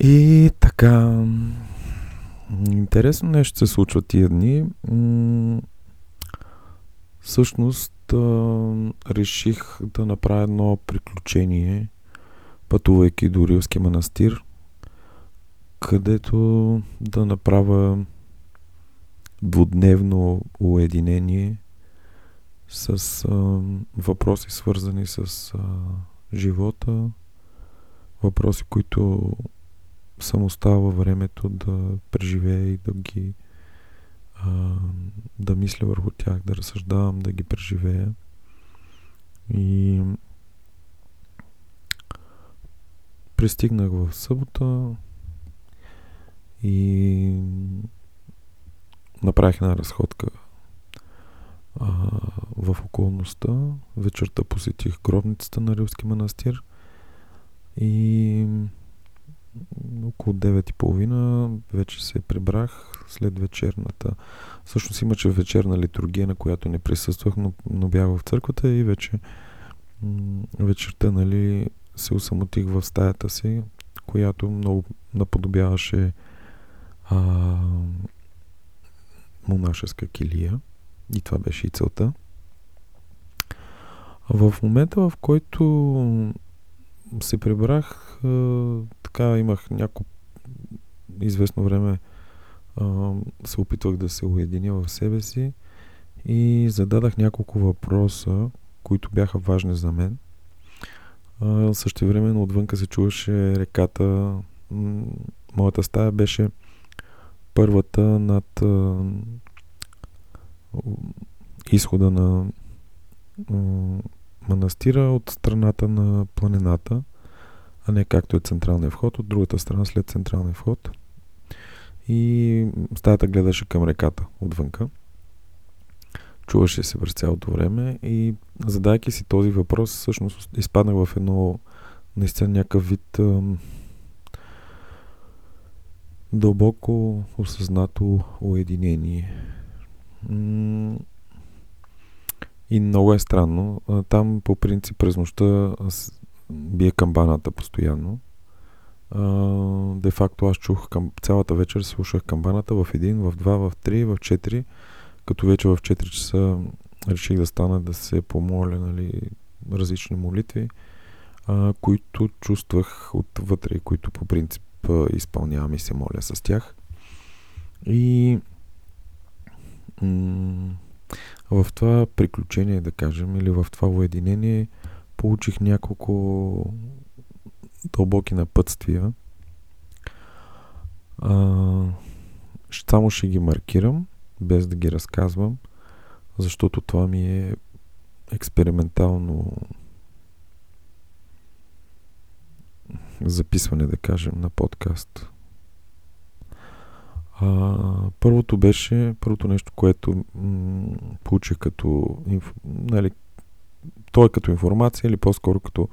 И така, интересно нещо се случва тия дни. Всъщност реших да направя едно приключение, пътувайки до Рилски манастир, където да направя двудневно уединение с а, въпроси свързани с а, живота, въпроси, които съм оставал във времето да преживея и да ги а, да мисля върху тях, да разсъждавам, да ги преживея. И пристигнах в събота и направих една разходка а, в околността. Вечерта посетих гробницата на Рилски манастир и около 9.30 вече се прибрах след вечерната. Всъщност имаше вечерна литургия, на която не присъствах, но, но бях в църквата и вече вечерта нали, се усамотих в стаята си, която много наподобяваше а, монашеска килия. И това беше и целта. В момента, в който се прибрах, така имах няколко известно време се опитвах да се уединя в себе си и зададах няколко въпроса, които бяха важни за мен. Също времено отвънка се чуваше реката. Моята стая беше първата над изхода на манастира от страната на планината, а не както е централния вход, от другата страна след централния вход. И стаята гледаше към реката отвънка. Чуваше се през цялото време и задайки си този въпрос, всъщност изпаднах в едно наистина някакъв вид ам, дълбоко осъзнато уединение. И много е странно. Там по принцип през нощта бие камбаната постоянно. Де факто аз чух към, цялата вечер слушах камбаната в един, в два, в три, в четири. Като вече в 4 часа реших да стана да се помоля нали, различни молитви, а, които чувствах отвътре и които по принцип изпълнявам и се моля с тях. И м- в това приключение, да кажем, или в това уединение, получих няколко дълбоки напътствия. А, само ще ги маркирам, без да ги разказвам, защото това ми е експериментално записване, да кажем, на подкаст. А, първото беше, първото нещо, което м- получих като, инф, нали, то е като информация или по-скоро като,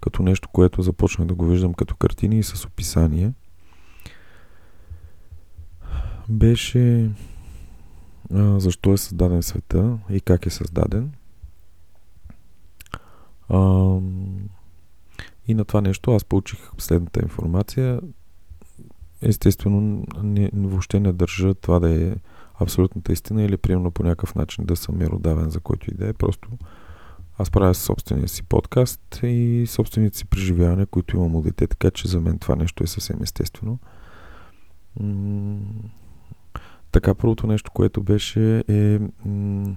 като нещо, което започнах да го виждам като картини и с описание, беше а, защо е създаден света и как е създаден. А, и на това нещо аз получих следната информация. Естествено, не, въобще не държа това да е абсолютната истина или примерно по някакъв начин да съм меродавен за който и да е. Просто аз правя собствения си подкаст и собствените си преживявания, които имам от дете, така че за мен това нещо е съвсем естествено. М- така, първото нещо, което беше е м-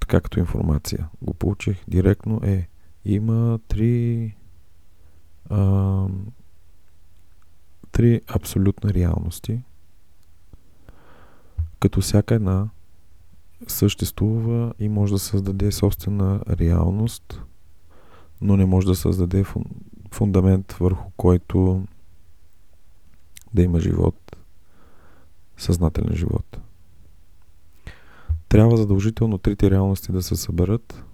така като информация. Го получих директно е има три а, три абсолютни реалности, като всяка една съществува и може да създаде собствена реалност, но не може да създаде фундамент върху който да има живот, съзнателен живот. Трябва задължително трите реалности да се съберат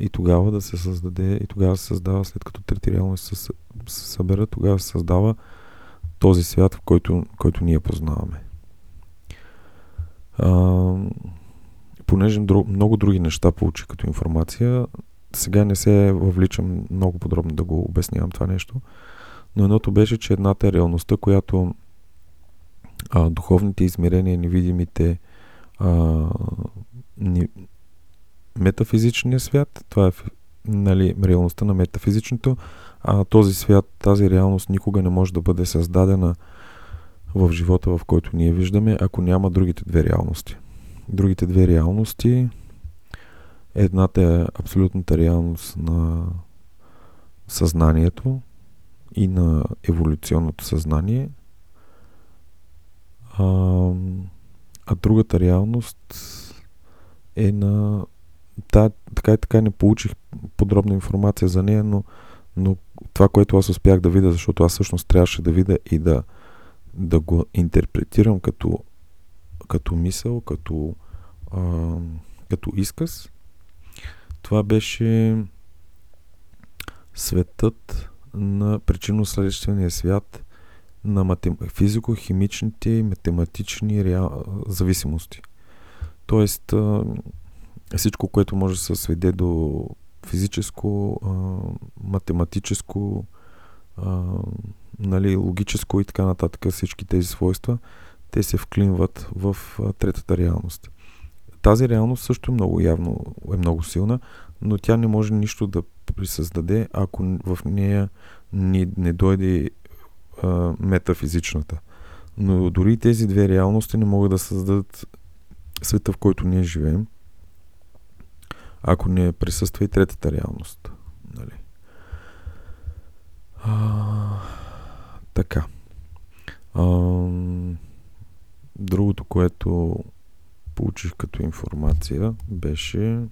и тогава да се създаде, и тогава се създава, след като трите реалности се, съберат, тогава се създава този свят, в който, който ние познаваме. А, понеже много други неща получи като информация, сега не се въвличам много подробно да го обяснявам това нещо, но едното беше, че едната е реалността, която а, духовните измерения, невидимите, а, ни, метафизичния свят, това е нали, реалността на метафизичното, а този свят, тази реалност никога не може да бъде създадена в живота, в който ние виждаме, ако няма другите две реалности. Другите две реалности, едната е абсолютната реалност на съзнанието и на еволюционното съзнание, а, а другата реалност е на... Та, така и така не получих подробна информация за нея, но, но това, което аз успях да видя, защото аз всъщност трябваше да видя и да, да го интерпретирам като, като мисъл, като, а, като изказ, това беше светът на причинно-следствения свят на матем... физико-химичните и математични реал... зависимости. Тоест, а, всичко, което може да се сведе до физическо, а, математическо, а, нали, логическо и така нататък, всички тези свойства, те се вклинват в третата реалност. Тази реалност също е много явно, е много силна, но тя не може нищо да присъздаде, ако в нея не, не дойде а, метафизичната. Но дори тези две реалности не могат да създадат света, в който ние живеем, ако не присъства и третата реалност. Нали? А, така. А, другото, което получих като информация беше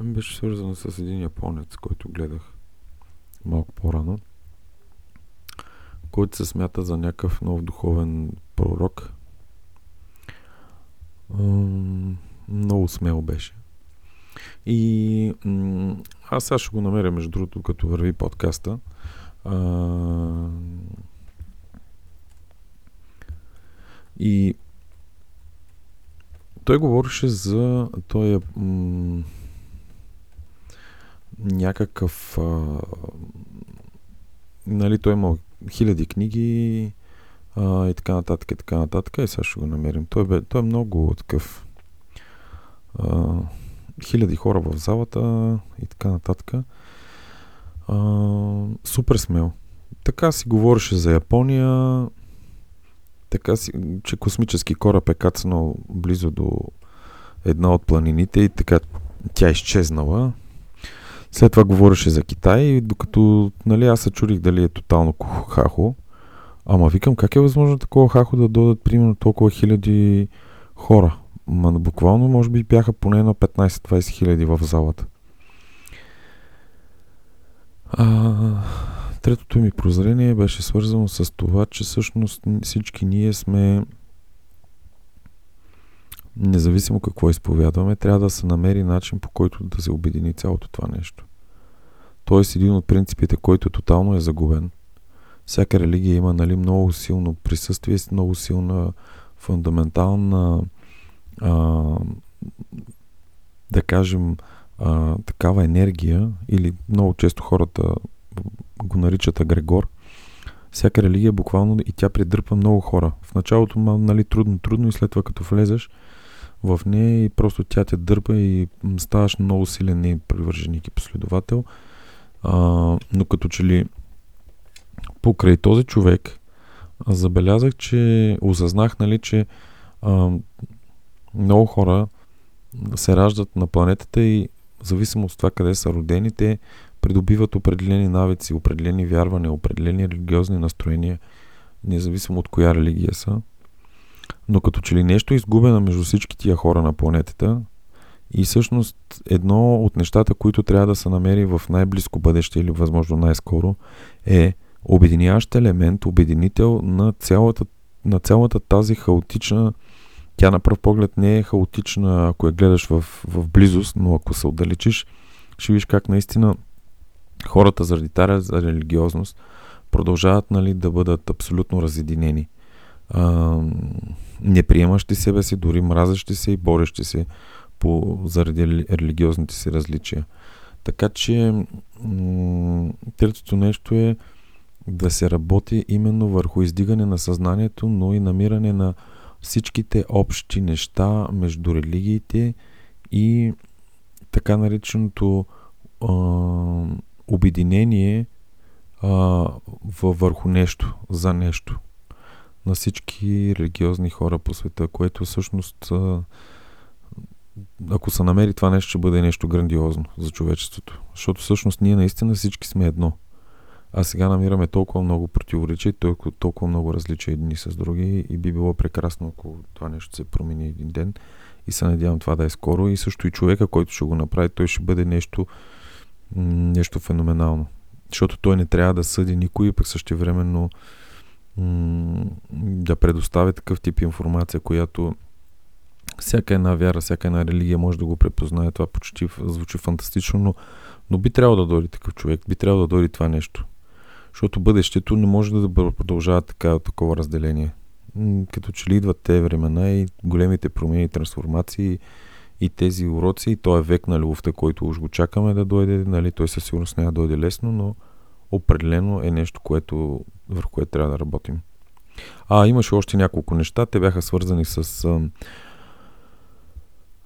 беше свързано с един японец, който гледах малко по-рано, който се смята за някакъв нов духовен пророк. много смел беше. И аз сега ще го намеря, между другото, като върви подкаста. и той говореше за той е м- някакъв а, нали, той има хиляди книги а, и така нататък, и така нататък. И сега ще го намерим. Той, бе, той е много такъв а, хиляди хора в залата и така нататък. А, супер смел. Така си говореше за Япония, така си, че космически кораб е кацнал близо до една от планините и така тя е изчезнала. След това говореше за Китай, докато нали, аз се чурих дали е тотално хахо. Ама викам, как е възможно такова хахо да додат примерно толкова хиляди хора? Ма буквално може би бяха поне на 15-20 хиляди в залата. А, третото ми прозрение беше свързано с това, че всъщност всички ние сме независимо какво изповядваме, трябва да се намери начин по който да се обедини цялото това нещо. Тоест един от принципите, който тотално е загубен. Всяка религия има нали, много силно присъствие, много силна фундаментална а, да кажем а, такава енергия или много често хората го наричат агрегор. Всяка религия буквално и тя придърпа много хора. В началото нали, трудно, трудно и след това като влезеш в нея и просто тя те дърпа и ставаш много силен и привърженик и последовател. А, но като че ли покрай този човек забелязах, че осъзнах, нали, че а, много хора се раждат на планетата и в зависимост от това къде са родени, те придобиват определени навици, определени вярвания, определени религиозни настроения, независимо от коя религия са. Но като че ли нещо е изгубено между всички тия хора на планетата и всъщност едно от нещата, които трябва да се намери в най-близко бъдеще или възможно най-скоро е обединяващ елемент, обединител на цялата, на цялата тази хаотична тя на пръв поглед не е хаотична, ако я гледаш в, в близост, но ако се отдалечиш, ще видиш как наистина хората заради тази религиозност продължават нали, да бъдат абсолютно разединени а, неприемащи себе си, дори мразещи се и борещи се по, заради религиозните си различия. Така че м- третото нещо е да се работи именно върху издигане на съзнанието, но и намиране на всичките общи неща между религиите и така нареченото а, обединение а, върху нещо, за нещо на всички религиозни хора по света, което всъщност а, ако се намери това нещо, ще бъде нещо грандиозно за човечеството. Защото всъщност ние наистина всички сме едно. А сега намираме толкова много противоречия, толкова, толкова много различия едни с други и би било прекрасно, ако това нещо се промени един ден. И се надявам това да е скоро. И също и човека, който ще го направи, той ще бъде нещо, нещо феноменално. Защото той не трябва да съди никой, пък същевременно м- да предоставя такъв тип информация, която всяка една вяра, всяка една религия може да го препознае. Това почти звучи фантастично, но, но би трябвало да дойде такъв човек, би трябвало да дойде това нещо. Защото бъдещето не може да продължава така, такова разделение. Като че ли идват те времена и големите промени, трансформации и тези уроци, и то е век на любовта, който уж го чакаме да дойде, нали, той със сигурност няма да дойде лесно, но определено е нещо, което, върху което трябва да работим. А, имаше още няколко неща. Те бяха свързани с... А,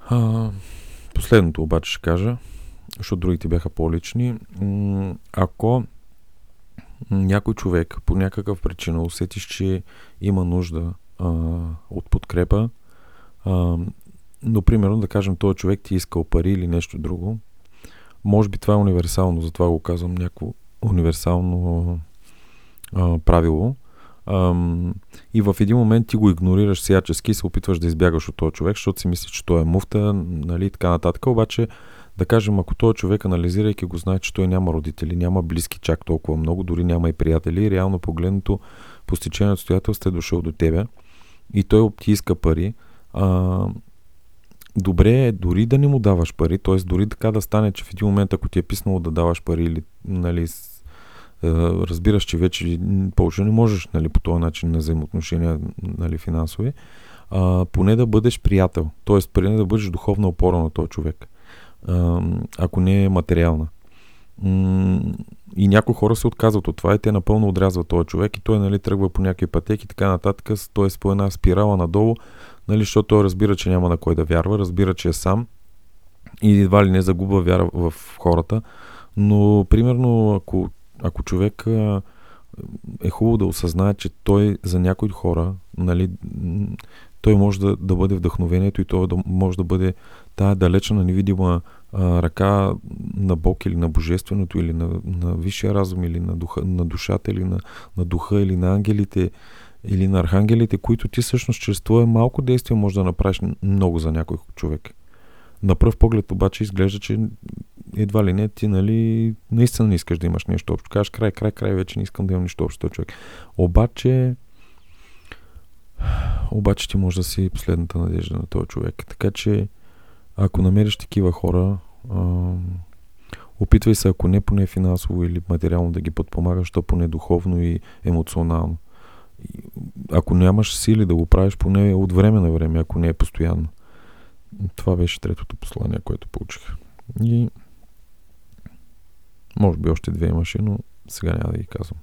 а, последното обаче ще кажа, защото другите бяха по-лични. Ако някой човек по някакъв причина усетиш, че има нужда а, от подкрепа, а, но примерно да кажем, този човек ти е искал пари или нещо друго, може би това е универсално, затова го казвам някакво универсално а, правило. А, и в един момент ти го игнорираш всячески и се опитваш да избягаш от този човек, защото си мислиш, че той е муфта, нали, така нататък. Обаче, да кажем, ако този човек, анализирайки го, знае, че той няма родители, няма близки чак толкова много, дори няма и приятели, реално погледнато по стечение от стоятелство е дошъл до тебе и той ти иска пари, а, добре е дори да не му даваш пари, т.е. дори така да стане, че в един момент, ако ти е писнало да даваш пари или нали, разбираш, че вече повече не можеш нали, по този начин на взаимоотношения нали, финансови, а, поне да бъдеш приятел, т.е. поне да бъдеш духовна опора на този човек, ако не е материална. И някои хора се отказват от това и те напълно отрязват този човек и той нали, тръгва по някакви пътеки и така нататък, т.е. по една спирала надолу, нали, защото той разбира, че няма на кой да вярва, разбира, че е сам и едва ли не загубва вяра в хората. Но, примерно, ако, ако човек е хубаво да осъзнае, че той за някои хора, нали, той може да, да бъде вдъхновението и той да, може да бъде тая далечна невидима а, ръка на Бог или на Божественото или на, на Висшия разум или на, духа, на душата или на, на духа или на ангелите или на архангелите, които ти всъщност чрез твое малко действие може да направиш много за някой човек. На пръв поглед обаче изглежда, че едва ли не ти, нали, наистина не искаш да имаш нещо общо. Кажеш край, край, край, вече не искам да имам нищо общо човек. Обаче, обаче ти може да си последната надежда на този човек. Така че, ако намериш такива хора, опитвай се, ако не поне финансово или материално да ги подпомагаш, то поне духовно и емоционално. Ако нямаш сили да го правиш, поне от време на време, ако не е постоянно. Това беше третото послание, което получих. И може би още две имаше, но сега няма да ги казвам.